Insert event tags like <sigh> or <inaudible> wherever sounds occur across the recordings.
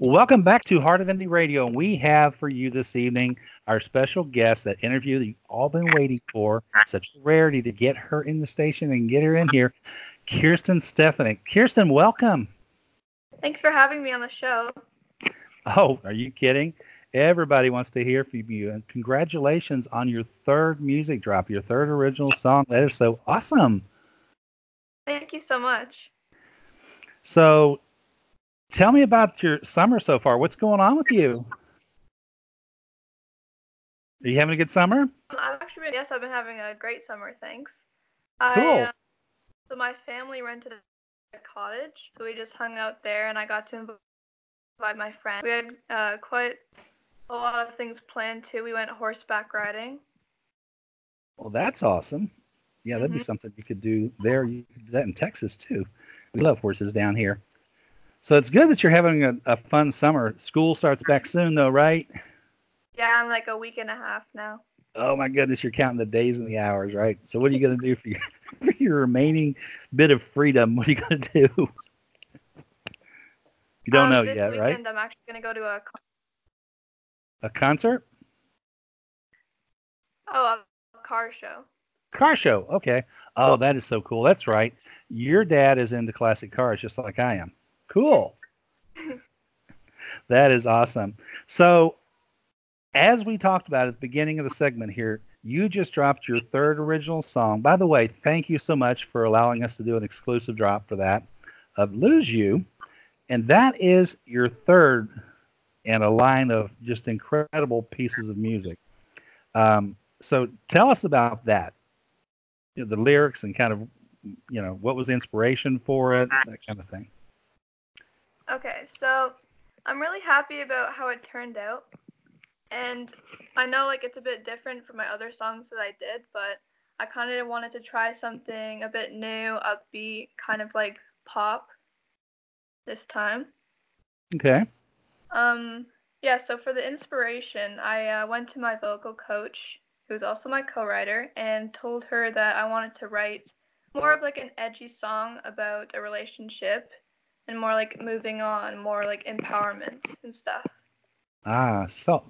Welcome back to Heart of Indie Radio. And we have for you this evening our special guest, that interview that you've all been waiting for. Such a rarity to get her in the station and get her in here. Kirsten Stefanik. Kirsten, welcome. Thanks for having me on the show. Oh, are you kidding? Everybody wants to hear from you. And congratulations on your third music drop, your third original song. That is so awesome. Thank you so much. So, tell me about your summer so far. What's going on with you? Are you having a good summer? Um, I've actually been, yes, I've been having a great summer. Thanks. Cool. I, uh, so my family rented a cottage, so we just hung out there, and I got to invite my friend. We had uh, quite a lot of things planned too. We went horseback riding. Well, that's awesome. Yeah, that'd mm-hmm. be something you could do there. You could do that in Texas too. We love horses down here. So it's good that you're having a, a fun summer. School starts back soon, though, right? Yeah, I'm like a week and a half now. Oh my goodness, you're counting the days and the hours, right? So what are you going to do for your <laughs> for your remaining bit of freedom? What are you going to do? You don't um, know yet, weekend, right? I'm actually going to go to a a concert. Oh, a car show. Car show. Okay. Oh, that is so cool. That's right. Your dad is into classic cars, just like I am. Cool. <laughs> that is awesome. So as we talked about at the beginning of the segment here, you just dropped your third original song. By the way, thank you so much for allowing us to do an exclusive drop for that of Lose You. And that is your third in a line of just incredible pieces of music. Um, so tell us about that, you know, the lyrics and kind of, you know, what was the inspiration for it, that kind of thing. Okay, so I'm really happy about how it turned out. And I know like it's a bit different from my other songs that I did, but I kind of wanted to try something a bit new, upbeat, kind of like pop this time. Okay. Um yeah, so for the inspiration, I uh, went to my vocal coach, who's also my co-writer, and told her that I wanted to write more of like an edgy song about a relationship and more like moving on, more like empowerment and stuff. Ah, self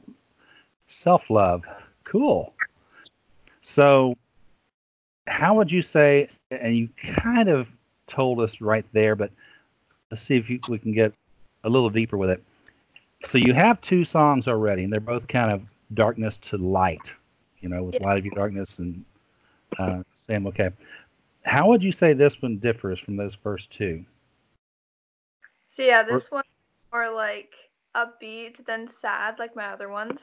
Self love. Cool. So, how would you say, and you kind of told us right there, but let's see if you, we can get a little deeper with it. So, you have two songs already, and they're both kind of darkness to light, you know, with yeah. Light of Your Darkness and uh, Sam. Okay. How would you say this one differs from those first two? So, yeah, this or, one's more like upbeat than sad, like my other ones.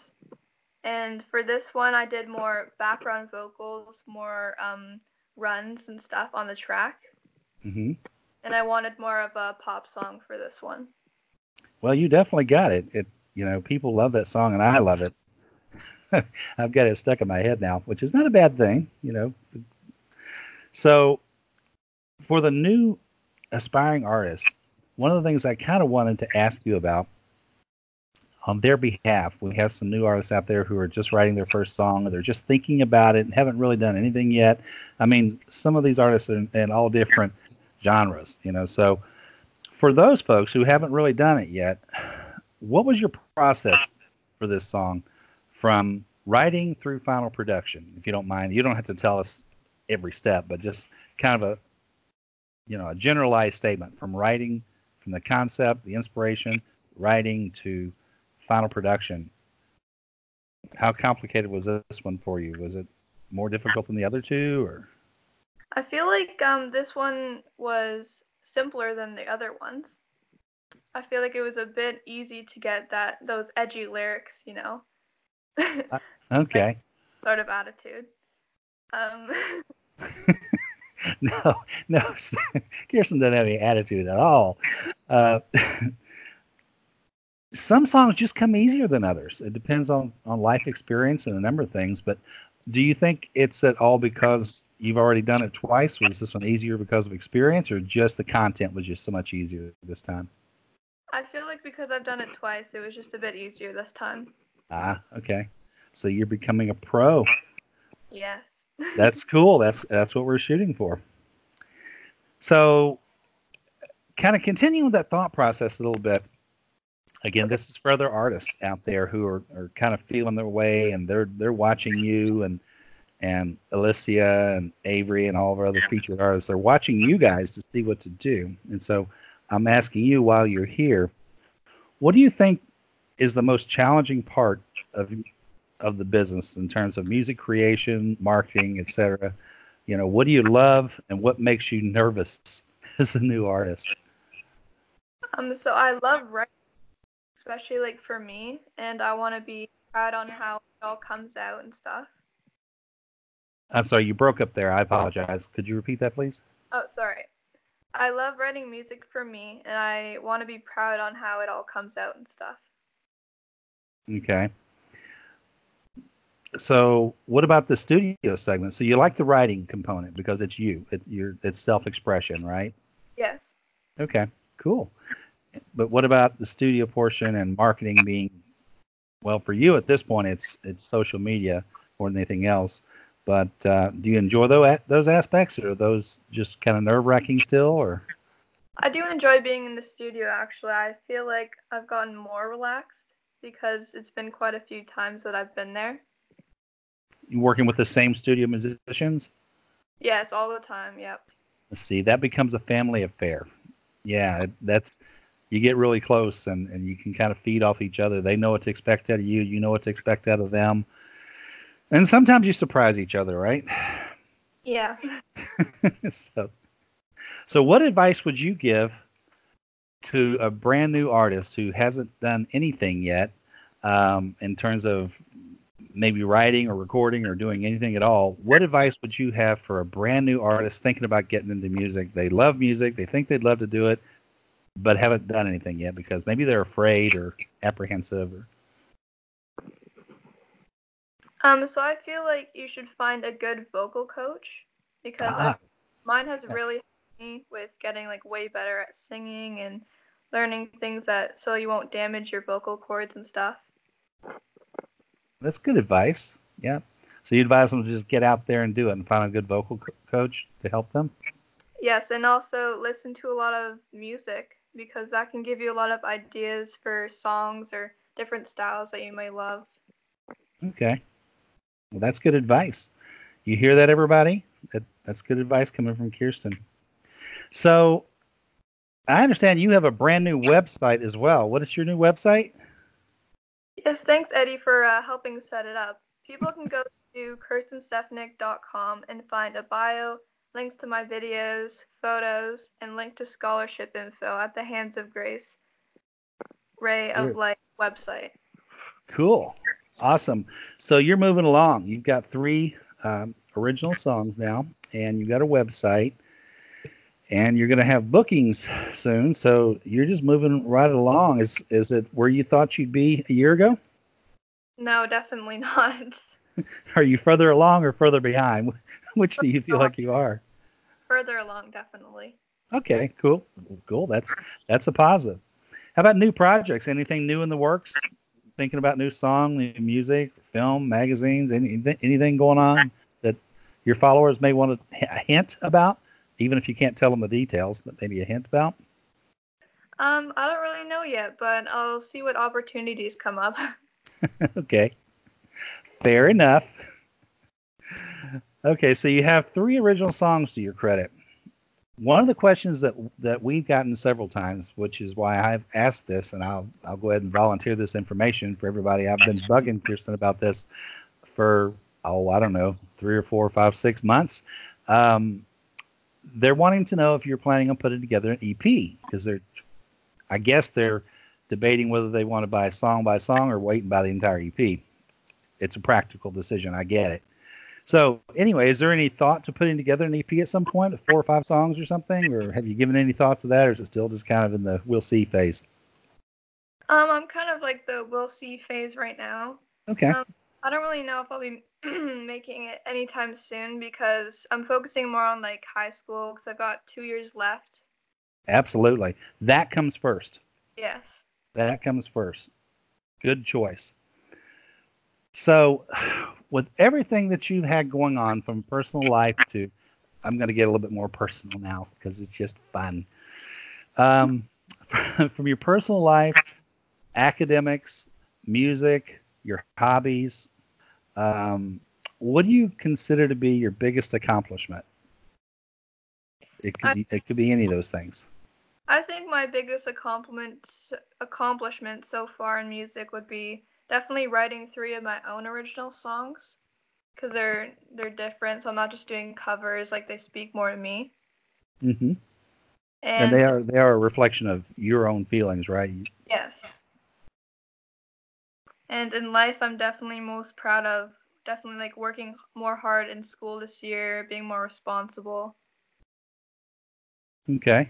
And for this one, I did more background vocals, more um, runs and stuff on the track. Mm-hmm. And I wanted more of a pop song for this one. Well, you definitely got it. It, you know, people love that song, and I love it. <laughs> I've got it stuck in my head now, which is not a bad thing, you know. So, for the new aspiring artists, one of the things I kind of wanted to ask you about on their behalf. We have some new artists out there who are just writing their first song, or they're just thinking about it and haven't really done anything yet. I mean, some of these artists are in, in all different genres, you know. So, for those folks who haven't really done it yet, what was your process for this song from writing through final production? If you don't mind, you don't have to tell us every step, but just kind of a you know a generalized statement from writing from the concept, the inspiration, writing to final production. How complicated was this one for you? Was it more difficult than the other two, or? I feel like um, this one was simpler than the other ones. I feel like it was a bit easy to get that those edgy lyrics, you know. uh, okay. <laughs> sort of attitude. Um. <laughs> <laughs> <laughs> no, no, <laughs> Kirsten doesn't have any attitude at all. Uh, <laughs> some songs just come easier than others. It depends on on life experience and a number of things. But do you think it's at all because you've already done it twice? Was this one easier because of experience, or just the content was just so much easier this time? I feel like because I've done it twice, it was just a bit easier this time. Ah, okay. So you're becoming a pro. Yes. That's cool. That's that's what we're shooting for. So, kind of continuing with that thought process a little bit again, this is for other artists out there who are, are kind of feeling their way and they're they're watching you and and Alicia and Avery and all of our other featured artists. They're watching you guys to see what to do. And so I'm asking you while you're here, what do you think is the most challenging part of of the business in terms of music creation, marketing, etc.? You know, what do you love and what makes you nervous <laughs> as a new artist? Um, so I love writing, especially like for me, and I want to be proud on how it all comes out and stuff. I'm sorry, you broke up there. I apologize. Could you repeat that, please? Oh, sorry. I love writing music for me, and I want to be proud on how it all comes out and stuff. Okay. So, what about the studio segment? So, you like the writing component because it's you. It's your it's self-expression, right? Yes. Okay. Cool. But what about the studio portion and marketing being well for you at this point it's it's social media more than anything else. But uh, do you enjoy those those aspects, or are those just kind of nerve wracking still, or? I do enjoy being in the studio. Actually, I feel like I've gotten more relaxed because it's been quite a few times that I've been there. Working with the same studio musicians? Yes, all the time. Yep. Let's see, that becomes a family affair. Yeah, that's you get really close and, and you can kind of feed off each other. They know what to expect out of you. You know what to expect out of them. And sometimes you surprise each other, right? <sighs> Yeah. <laughs> so, so what advice would you give to a brand new artist who hasn't done anything yet um, in terms of maybe writing or recording or doing anything at all? What advice would you have for a brand new artist thinking about getting into music? They love music, they think they'd love to do it, but haven't done anything yet because maybe they're afraid or apprehensive or um, so I feel like you should find a good vocal coach because ah. Mine has really helped me with getting like way better at singing and learning things that so you won't damage your vocal cords and stuff. That's good advice. Yeah. So you advise them to just get out there and do it and find a good vocal co- coach to help them? Yes, and also listen to a lot of music because that can give you a lot of ideas for songs or different styles that you may love. Okay. Well, that's good advice. You hear that, everybody? That, that's good advice coming from Kirsten. So, I understand you have a brand new website as well. What is your new website? Yes, thanks, Eddie, for uh, helping set it up. People can go to kirstenstefanik.com and find a bio, links to my videos, photos, and link to scholarship info at the Hands of Grace Ray of Light website. Cool. Awesome. So you're moving along. You've got three um, original songs now, and you've got a website, and you're going to have bookings soon. So you're just moving right along. Is is it where you thought you'd be a year ago? No, definitely not. <laughs> are you further along or further behind? <laughs> Which do you feel like you are? Further along, definitely. Okay, cool, cool. That's that's a positive. How about new projects? Anything new in the works? thinking about new song, new music, film, magazines, any, anything going on that your followers may want to hint about, even if you can't tell them the details, but maybe a hint about? Um, I don't really know yet, but I'll see what opportunities come up. <laughs> <laughs> okay. Fair enough. Okay, so you have three original songs to your credit one of the questions that that we've gotten several times, which is why I've asked this, and I'll I'll go ahead and volunteer this information for everybody. I've been bugging Kirsten about this for oh I don't know three or four or five six months. Um, they're wanting to know if you're planning on putting together an EP because they're, I guess they're debating whether they want to buy song by song or wait and buy the entire EP. It's a practical decision. I get it. So, anyway, is there any thought to putting together an EP at some point, four or five songs or something, or have you given any thought to that, or is it still just kind of in the we'll see phase? Um, I'm kind of like the we'll see phase right now. Okay. Um, I don't really know if I'll be <clears throat> making it anytime soon because I'm focusing more on like high school because I've got two years left. Absolutely, that comes first. Yes. That comes first. Good choice. So, <sighs> with everything that you've had going on from personal life to, I'm going to get a little bit more personal now because it's just fun. Um, <laughs> from your personal life academics, music, your hobbies. Um, what do you consider to be your biggest accomplishment? It could I- be it could be any of those things. I think my biggest accomplishment accomplishment so far in music would be definitely writing three of my own original songs because they're they're different. So I'm not just doing covers; like they speak more to me. hmm And, And they are they are a reflection of your own feelings, right? yes. And in life, I'm definitely most proud of definitely like working more hard in school this year, being more responsible. Okay.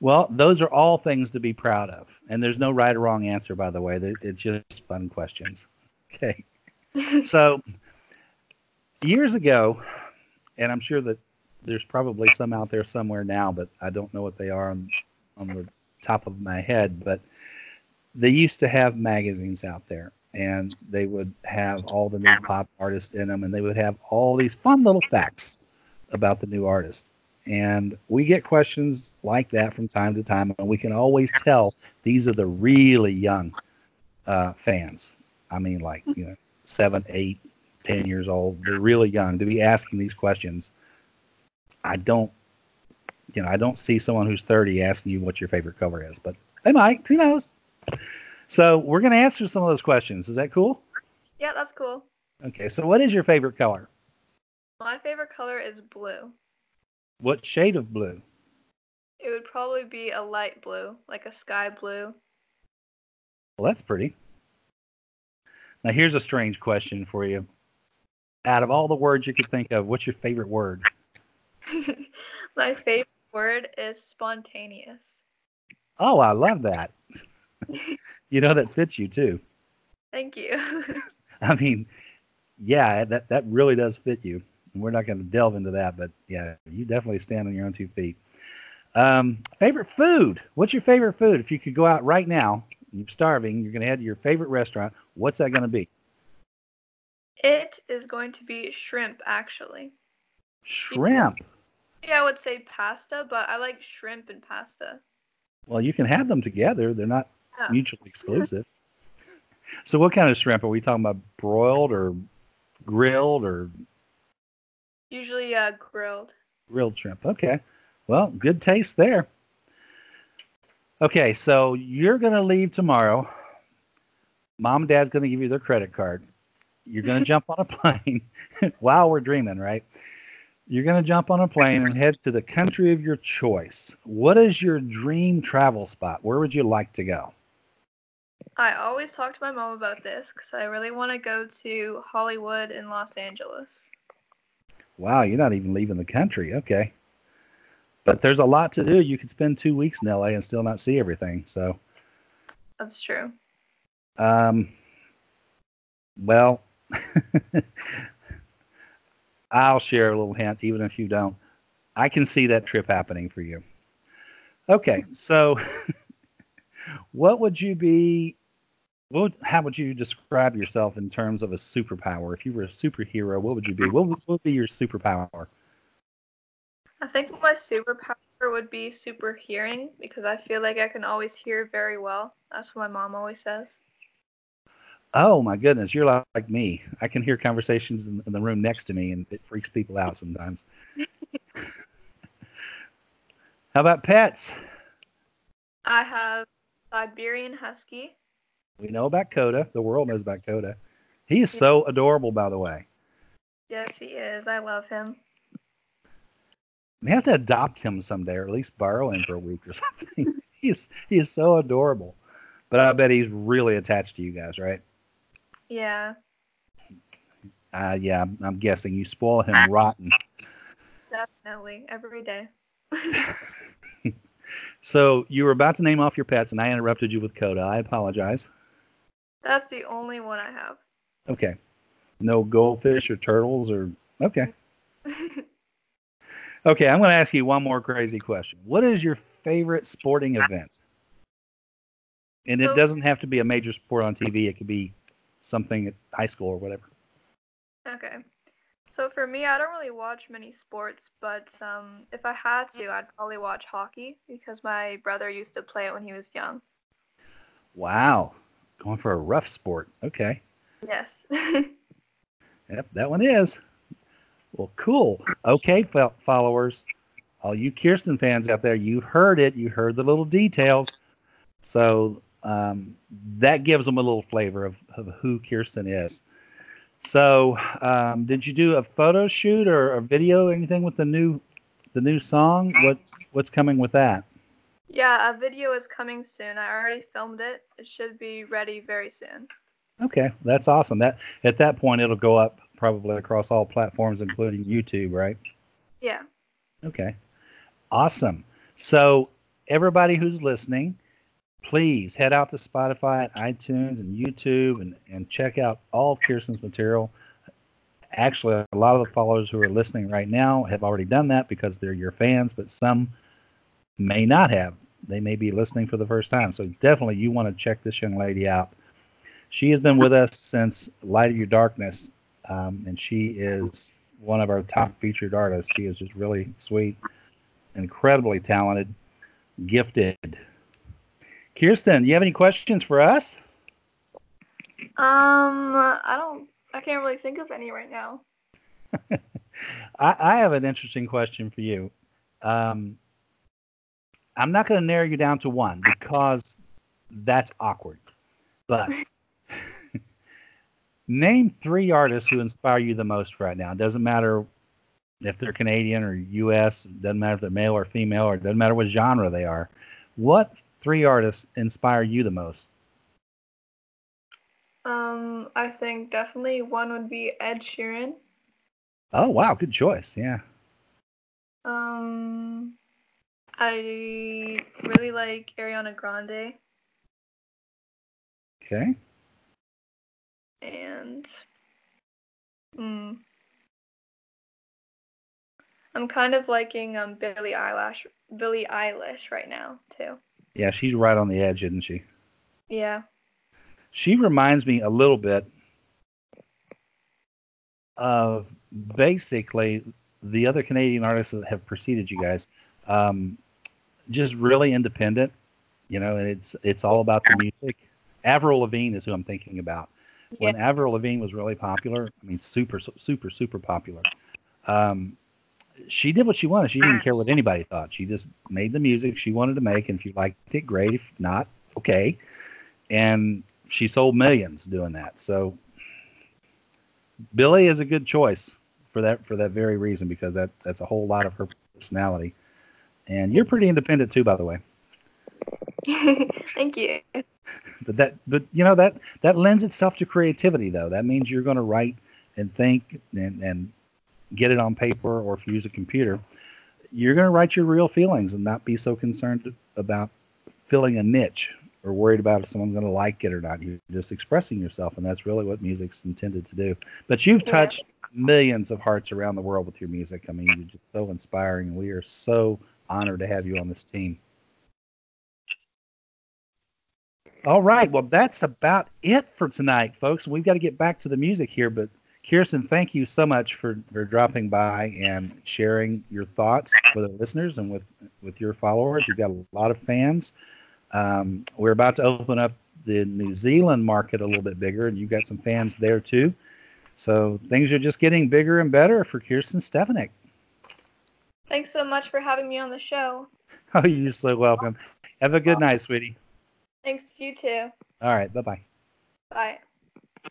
Well, those are all things to be proud of, and there's no right or wrong answer, by the way. It's just fun questions. Okay. <laughs> So years ago, and I'm sure that there's probably some out there somewhere now, but I don't know what they are on, on the top of my head. But they used to have magazines out there, and they would have all the new pop artists in them, and they would have all these fun little facts about the new artist. And we get questions like that from time to time, and we can always tell these are the really young uh, fans. I mean, like you know, seven, eight, ten years old. They're really young to be asking these questions. I don't, you know, I don't see someone who's 30 asking you what your favorite cover is, but they might. Who knows? So we're going to answer some of those questions. Is that cool? yeah, that's cool. Okay. So what is your favorite color? My favorite color is blue. What shade of blue? It would probably be a light blue, like a sky blue. Well, that's pretty. Now here's a strange question for you. Out of all the words you could think of, what's your favorite word? <laughs> My favorite word is spontaneous. Oh, I love that. You know that fits you too. Thank you. <laughs> I mean, yeah, that that really does fit you. We're not going to delve into that, but yeah, you definitely stand on your own two feet. Um, favorite food? What's your favorite food? If you could go out right now, you're starving, you're going to head to your favorite restaurant. What's that going to be? it is going to be shrimp, actually. Shrimp. Yeah, I would say pasta, but I like shrimp and pasta. Well, you can have them together. They're not Mutually exclusive. so, what kind of shrimp are we talking about? Broiled or grilled or Usually uh, grilled. grilled shrimp? Okay. Well, good taste there. Okay, so you're going to leave tomorrow. Mom and dad's going to give you their credit card. You're going <laughs> to jump on a plane <laughs> while we're dreaming, right? You're going to jump on a plane and head to the country of your choice. What is your dream travel spot? Where would you like to go? I always talk to my mom about this because I really want to go to Hollywood and Los Angeles. Wow, you're not even leaving the country. Okay. But there's a lot to do. You could spend two weeks in LA and still not see everything. So, That's true. um, well, <laughs> I'll share a little hint, even if you don't. I can see that trip happening for you. Okay, so <laughs> what would you be? What would, how would you describe yourself in terms of a superpower? If you were a superhero, what would you be? What would, what would be your superpower? I think my superpower would be super hearing because I feel like I can always hear very well. That's what my mom always says. Oh my goodness, you're like, like me. I can hear conversations in, in the room next to me, and it freaks people out sometimes. <laughs> How about pets? I have Siberian Husky. We know about Coda. The world knows about Coda. He is so adorable, by the way. Yes, he is. I love him. We have to adopt him someday, or at least borrow him for a week or <laughs> something. he's he is so adorable. But I bet he's really attached to you guys, right? Yeah, Uh, yeah, I'm- I'm guessing you spoil him rotten. definitely. Every day. <laughs> So you were about to name off your pets, and I interrupted you with Coda. I apologize. That's the only one I have. Okay. No goldfish or turtles or okay. <laughs> Okay, I'm going to ask you one more crazy question. What is your favorite sporting event? And it doesn't have to be a major sport on TV. It could be something at high school or whatever. okay. So for me, I don't really watch many sports, but um, if I had to, I'd probably watch hockey because my brother used to play it when he was young. Wow, going for a rough sport. Okay. Yes. <laughs> Yep, that one is. Well, cool. Okay, followers, all you Kirsten fans out there, you heard it. You heard the little details. So um, that gives them a little flavor of, of who Kirsten is. So, um, did you do a photo shoot or a video, anything with the new the new song? What what's coming with that? Yeah, a video is coming soon. I already filmed it. It should be ready very soon. Okay, that's awesome. That at that point it'll go up probably across all platforms, including YouTube, right? Yeah. Okay. Awesome. So, everybody who's listening, please head out to Spotify, iTunes, and YouTube and, and check out all Kirsten's material. Actually, a lot of the followers who are listening right now have already done that because they're your fans, but some may not have. They may be listening for the first time. So, definitely you want to check this young lady out. She has been with us since Light of Your Darkness, um, and she is one of our top featured artists. She is just really sweet incredibly talented, gifted. Kirsten, do you have any questions for us? Um, I don't. I can't really think of any right now. <laughs> I, I have an interesting question for you. Um, I'm not going to narrow you down to one because that's awkward. But <laughs> name three artists who inspire you the most right now. It doesn't matter if they're Canadian or U.S. It doesn't matter if they're male or female, or it doesn't matter what genre they are. What three artists inspire you the most? Um, I think definitely one would be Ed Sheeran. Oh wow, good choice. Yeah. Um, I really like Ariana Grande Okay. and mm, I'm kind of liking um Billie Eilish Billie Eilish right now too. Yeah, she's right on the edge, isn't she? Yeah. She reminds me a little bit of basically the other Canadian artists that have preceded you guys. Um, just really independent, you know, and it's it's all about the music. Avril Lavigne is who I'm thinking about. When Avril Lavigne was really popular, I mean, super, super, super popular. Um, she did what she wanted. She didn't care what anybody thought. She just made the music she wanted to make, and if you liked it, great. If not, okay. And she sold millions doing that. So Billie is a good choice for that for that very reason because that that's a whole lot of her personality. And you're pretty independent too, by the way. <laughs> Thank you. But that but you know that that lends itself to creativity though. That means you're going to write and think and and get it on paper or if you use a computer, you're going to write your real feelings and not be so concerned about filling a niche or worried about if someone's going to like it or not. You're just expressing yourself, and that's really what music's intended to do. But you've Yeah. touched millions of hearts around the world with your music. I mean, you're just so inspiring, we are so honored to have you on this team. All right, well, that's about it for tonight, folks. We've got to get back to the music here, but Kirsten, thank you so much for, for dropping by and sharing your thoughts with our listeners and with, with your followers. You've got a lot of fans. Um, we're about to open up the New Zealand market a little bit bigger, and you've got some fans there too. So things are just getting bigger and better for Kirsten Stefanik. Thanks so much for having me on the show. <laughs> Oh, you're so welcome. Have a good night, sweetie. Thanks you too. All right, bye bye. Bye.